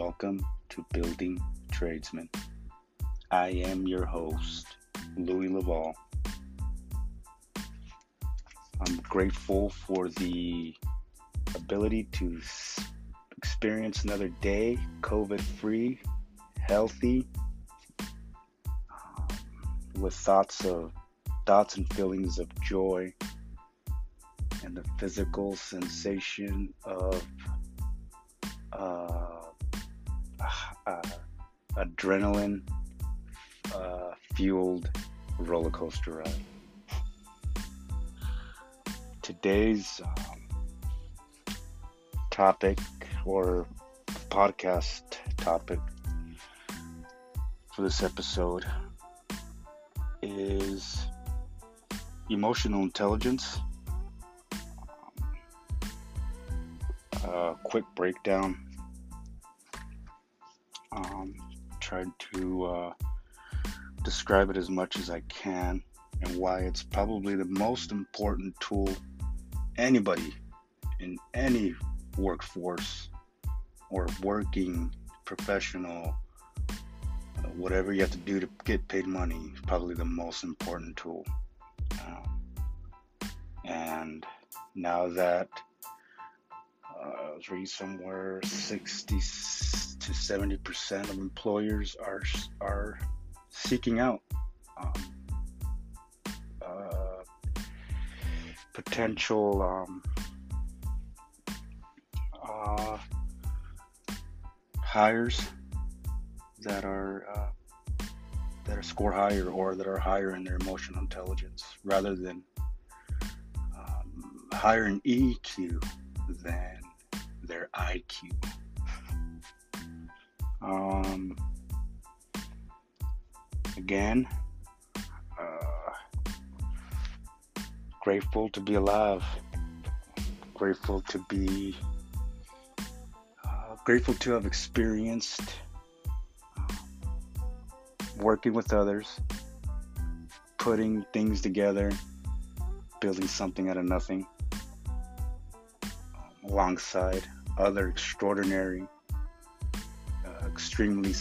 welcome to Building Tradesmen. I am your host, Louis Laval. I'm grateful for the ability to experience another day COVID free, healthy, um, with thoughts of thoughts and feelings of joy and the physical sensation of uh, uh, adrenaline uh, fueled roller coaster ride. Today's um, topic or podcast topic for this episode is emotional intelligence. A quick breakdown um, tried to uh, describe it as much as I can and why it's probably the most important tool anybody in any workforce or working professional, uh, whatever you have to do to get paid money, is probably the most important tool. Um, and now that I was reading somewhere 60 to 70 percent of employers are are seeking out um, uh, potential um, uh, hires that are uh, that are score higher or that are higher in their emotional intelligence rather than um, higher in EQ than their IQ. Um, again, uh, grateful to be alive, grateful to be, uh, grateful to have experienced uh, working with others, putting things together, building something out of nothing, um, alongside other extraordinary extremely,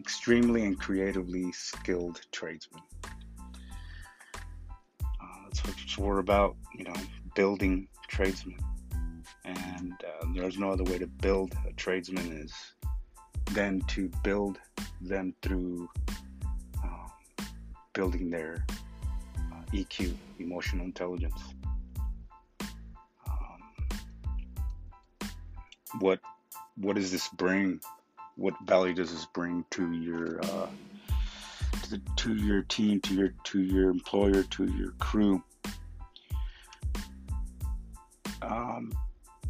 extremely and creatively skilled tradesmen. Uh, that's what we're about, you know, building tradesmen. And uh, there's no other way to build a tradesman is than to build them through uh, building their uh, EQ, emotional intelligence. What what does this bring what value does this bring to your uh, to, the, to your team, to your to your employer, to your crew? Um,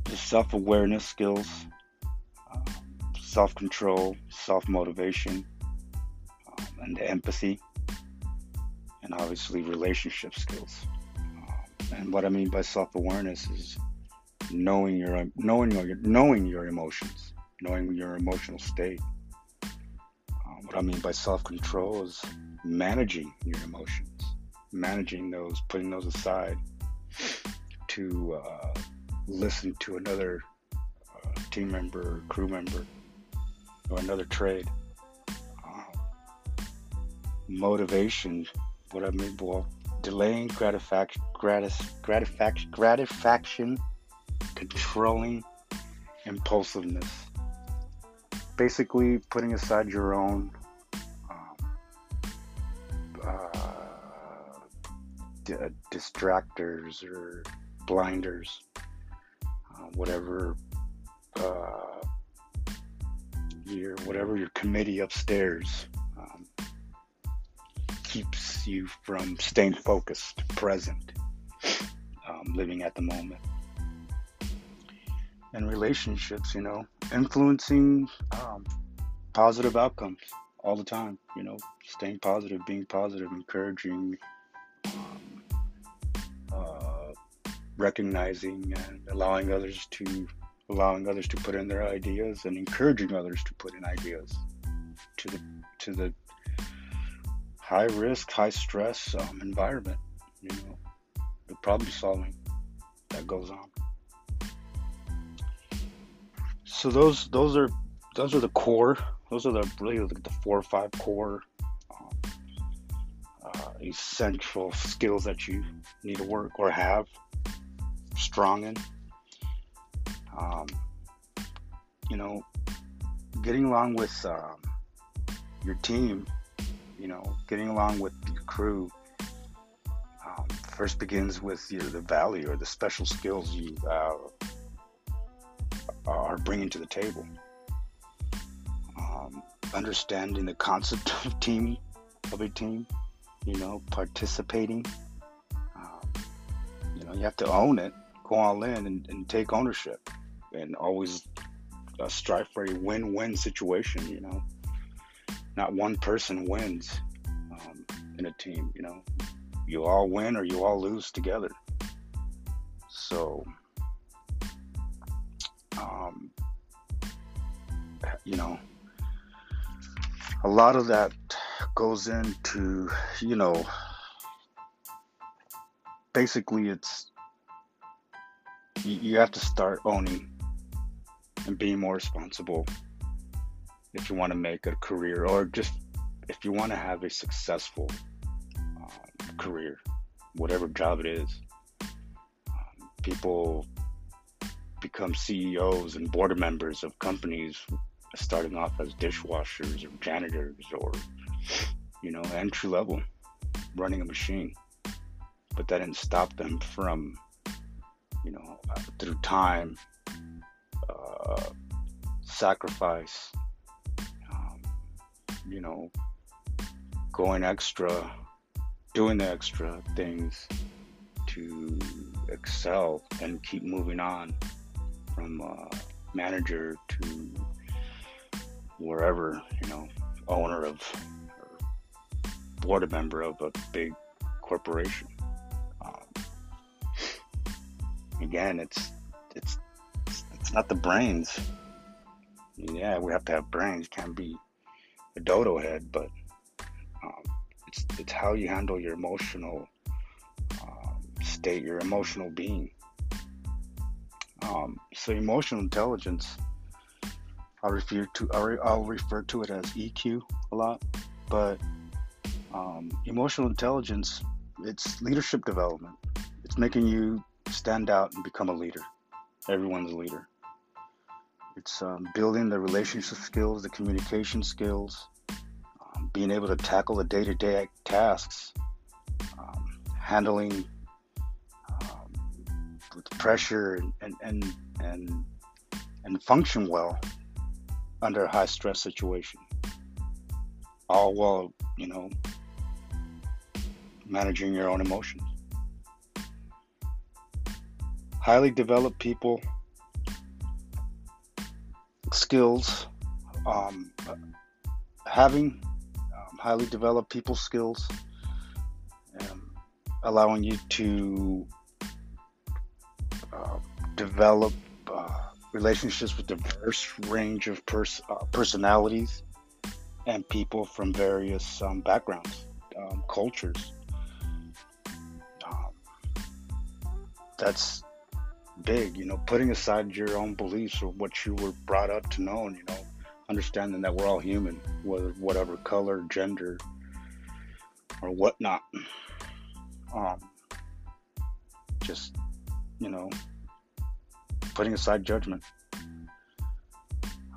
the self-awareness skills, um, self-control, self-motivation, um, and empathy, and obviously relationship skills. Um, and what I mean by self-awareness is knowing your knowing your knowing your emotions knowing your emotional state. Uh, what I mean by self control is managing your emotions, managing those, putting those aside to uh, listen to another uh, team member, crew member, or another trade. Uh, motivation, what I mean, well, delaying gratifaction, gratis, gratifaction, controlling impulsiveness. Basically putting aside your own um, uh, d- distractors or blinders, uh, whatever uh, your whatever your committee upstairs um, keeps you from staying focused, present, um, living at the moment and relationships, you know, influencing um, positive outcomes all the time, you know, staying positive, being positive, encouraging, um, uh, recognizing and allowing others to allowing others to put in their ideas and encouraging others to put in ideas to the to the high risk, high stress um, environment, you know, the problem solving that goes on so those those are those are the core. Those are the really the four or five core um, uh, essential skills that you need to work or have strong in. Um, you know, getting along with um, your team, you know, getting along with your crew, um, first begins with your, the value or the special skills you uh, are bringing to the table. Um, understanding the concept of team, of a team, you know, participating. Um, you know, you have to own it, go all in, and, and take ownership, and always uh, strive for a win-win situation. You know, not one person wins um, in a team. You know, you all win or you all lose together. So, um, you know, a lot of that goes into, you know, basically it's you, you have to start owning and being more responsible if you want to make a career or just if you want to have a successful um, career, whatever job it is. Um, people become CEOs and board members of companies starting off as dishwashers or janitors or, you know, entry level running a machine. But that didn't stop them from, you know, uh, through time, uh, sacrifice, um, you know, going extra, doing the extra things to excel and keep moving on from uh, manager to wherever, you know, owner of or board member of a big corporation. Um, again, it's, it's it's it's not the brains. Yeah, we have to have brains. Can't be a dodo head, but um, it's it's how you handle your emotional um, state, your emotional being. Um, so emotional intelligence, I'll refer to I'll refer to it as EQ a lot, but um, emotional intelligence, it's leadership development. It's making you stand out and become a leader. Everyone's a leader. It's um, building the relationship skills, the communication skills, um, being able to tackle the day-to-day tasks, um, handling pressure and and and and, function well under a high stress situation. All while, you know, managing your own emotions. Highly developed people, skills, um, having um, highly developed people skills, um, allowing you to develop uh, relationships with diverse range of pers- uh, personalities and people from various um, backgrounds, um, cultures. Um, that's big, you know, putting aside your own beliefs or what you were brought up to know, and you know, understanding that we're all human, whether whatever color, gender, or whatnot. Um, just you know, putting aside judgment.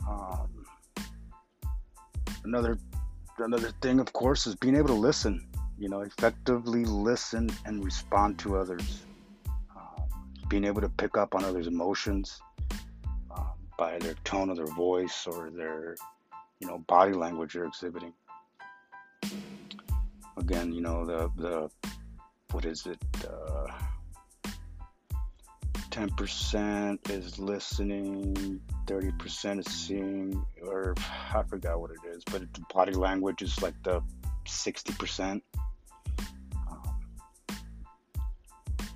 Um, another another thing, of course, is being able to listen. You know, effectively listen and respond to others. Um, being able to pick up on others' emotions um, by their tone of their voice or their, you know, body language they're exhibiting. Again, you know, the the what is it? Uh, 10% is listening, 30% is seeing, or I forgot what it is, but the body language is like the 60%. Um,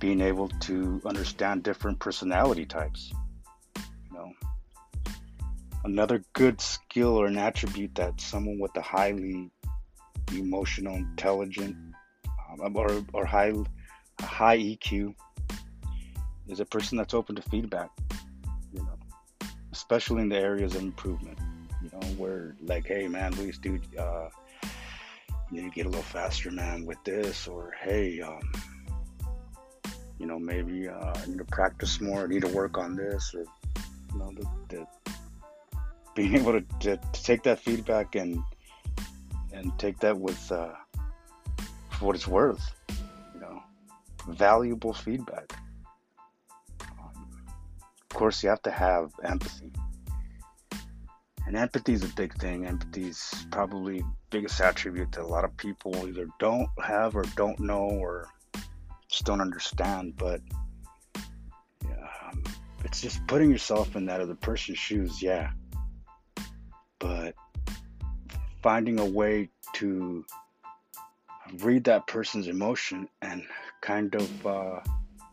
being able to understand different personality types. You know, another good skill or an attribute that someone with a highly emotional, intelligent, um, or, or high, high EQ is a person that's open to feedback, you know, especially in the areas of improvement. You know, where like, hey man, Luis, dude, uh, you need to get a little faster, man, with this, or hey, um, you know, maybe uh, I need to practice more, I need to work on this, or you know, the, the being able to, to, to, take that feedback and and take that with uh, for what it's worth, you know, valuable feedback. Course, you have to have empathy and empathy is a big thing. Empathy is probably biggest attribute that a lot of people either don't have or don't know or just don't understand. But um, it's just putting yourself in that other person's shoes. Yeah, but finding a way to read that person's emotion and kind of uh,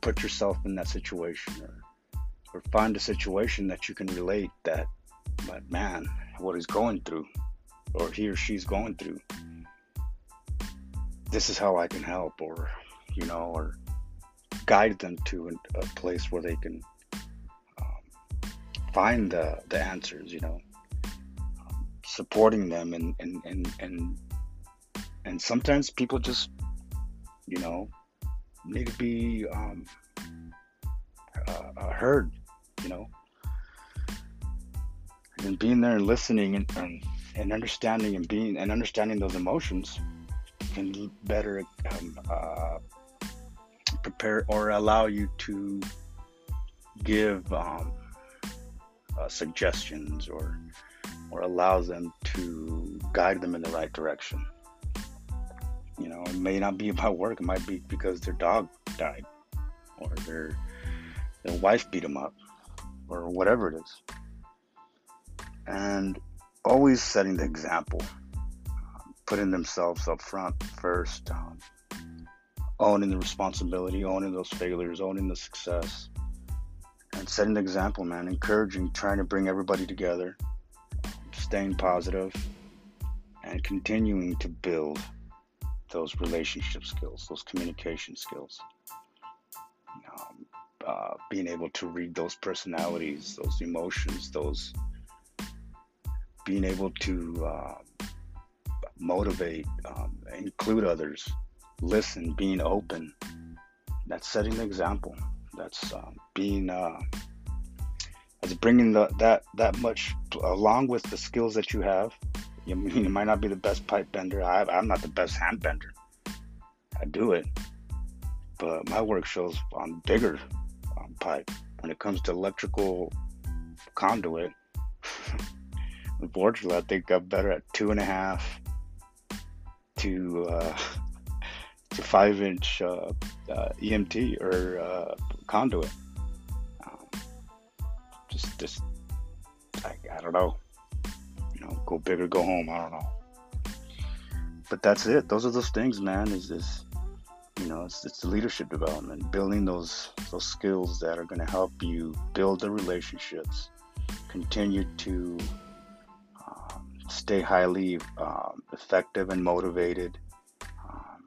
put yourself in that situation or, or find a situation that you can relate that but man, what he's going through, or he or she's going through, this is how I can help, or, you know, or guide them to a place where they can um, find the, the answers, you know, um, supporting them. And, and, and, and, and sometimes people just, you know, need to be um, uh, heard, and being there and listening and, and, and understanding and being and understanding those emotions can better um, uh, prepare or allow you to give um, uh, suggestions or or allows them to guide them in the right direction. You know, it may not be about work. It might be because their dog died, or their their wife beat them up, or whatever it is and always setting the example, putting themselves up front first, um, owning the responsibility, owning those failures, owning the success, and setting the example, man. Encouraging, trying to bring everybody together, staying positive, and continuing to build those relationship skills, those communication skills. Um, uh, being able to read those personalities, those emotions, those being able to uh, motivate, um, include others, listen, being open. That's setting the example. That's uh, being uh, that's bringing the, that that much along with the skills that you have. You, you might not be the best pipe bender. I, I'm not the best hand bender. I do it, but my work shows on bigger pipe. When it comes to electrical conduit, Unfortunately, I think I'm better at two and a half to uh, to five inch uh, uh, EMT or uh, conduit. Um, just, just I, I don't know. You know, go big or go home. I don't know. But that's it. Those are those things, man. Is this, you know, it's, it's the leadership development, building those those skills that are going to help you build the relationships, continue to stay highly um, effective and motivated, um,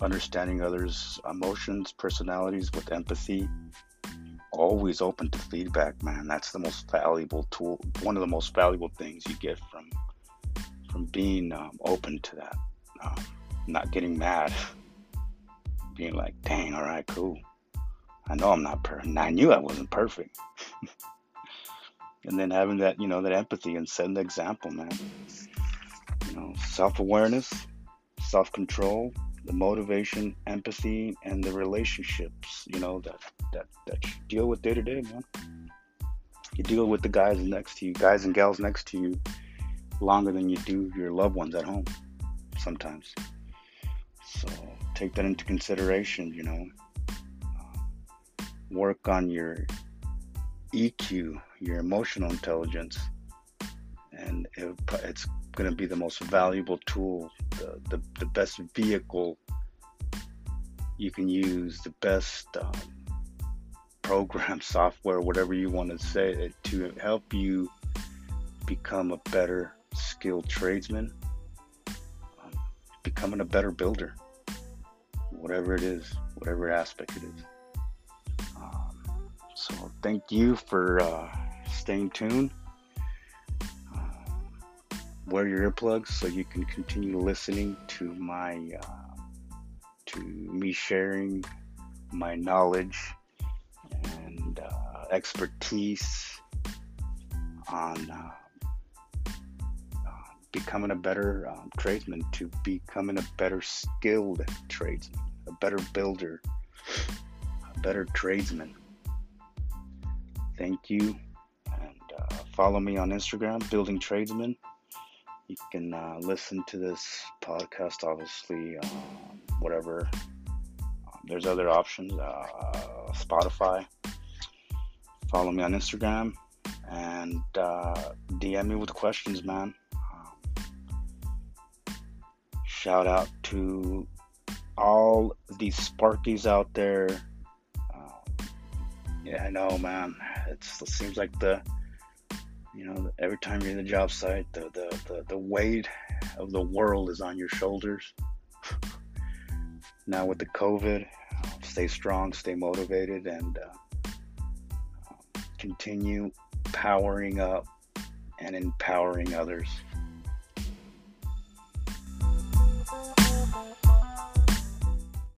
understanding others' emotions, personalities with empathy. Always open to feedback, man. That's the most valuable tool. One of the most valuable things you get from from being um, open to that. Um, not getting mad, being like, "Dang, all right, cool. I know I'm not perfect. I knew I wasn't perfect." and then having that you know that empathy and setting the example man. You know self-awareness self-control the motivation empathy and the relationships you know that that that you deal with day to day man. You deal with the guys next to you guys and gals next to you longer than you do your loved ones at home sometimes. So take that into consideration you know. Uh, work on your EQ, your emotional intelligence, and it, it's going to be the most valuable tool, the, the, the, best vehicle you can use, the best um, program, software, whatever you want to say, to help you become a better skilled tradesman, um, becoming a better builder, whatever it is, whatever aspect it is. So thank you for uh, staying tuned. Uh, wear your earplugs so you can continue listening to my uh, to me sharing my knowledge and uh, expertise on uh, becoming a better um, tradesman, to becoming a better skilled tradesman, a better builder, a better tradesman. Thank you, and uh, follow me on Instagram, Building Tradesman. You can uh, listen to this podcast, obviously, um, whatever. Um, there's other options, uh, Spotify. Follow me on Instagram and uh, DM me with questions, man. Um, shout out to all these Sparkies out there. Yeah, I know, man. It's, it seems like the you know every time you're in the job site, the the the, the weight of the world is on your shoulders. now with the COVID, stay strong, stay motivated, and uh, continue powering up and empowering others.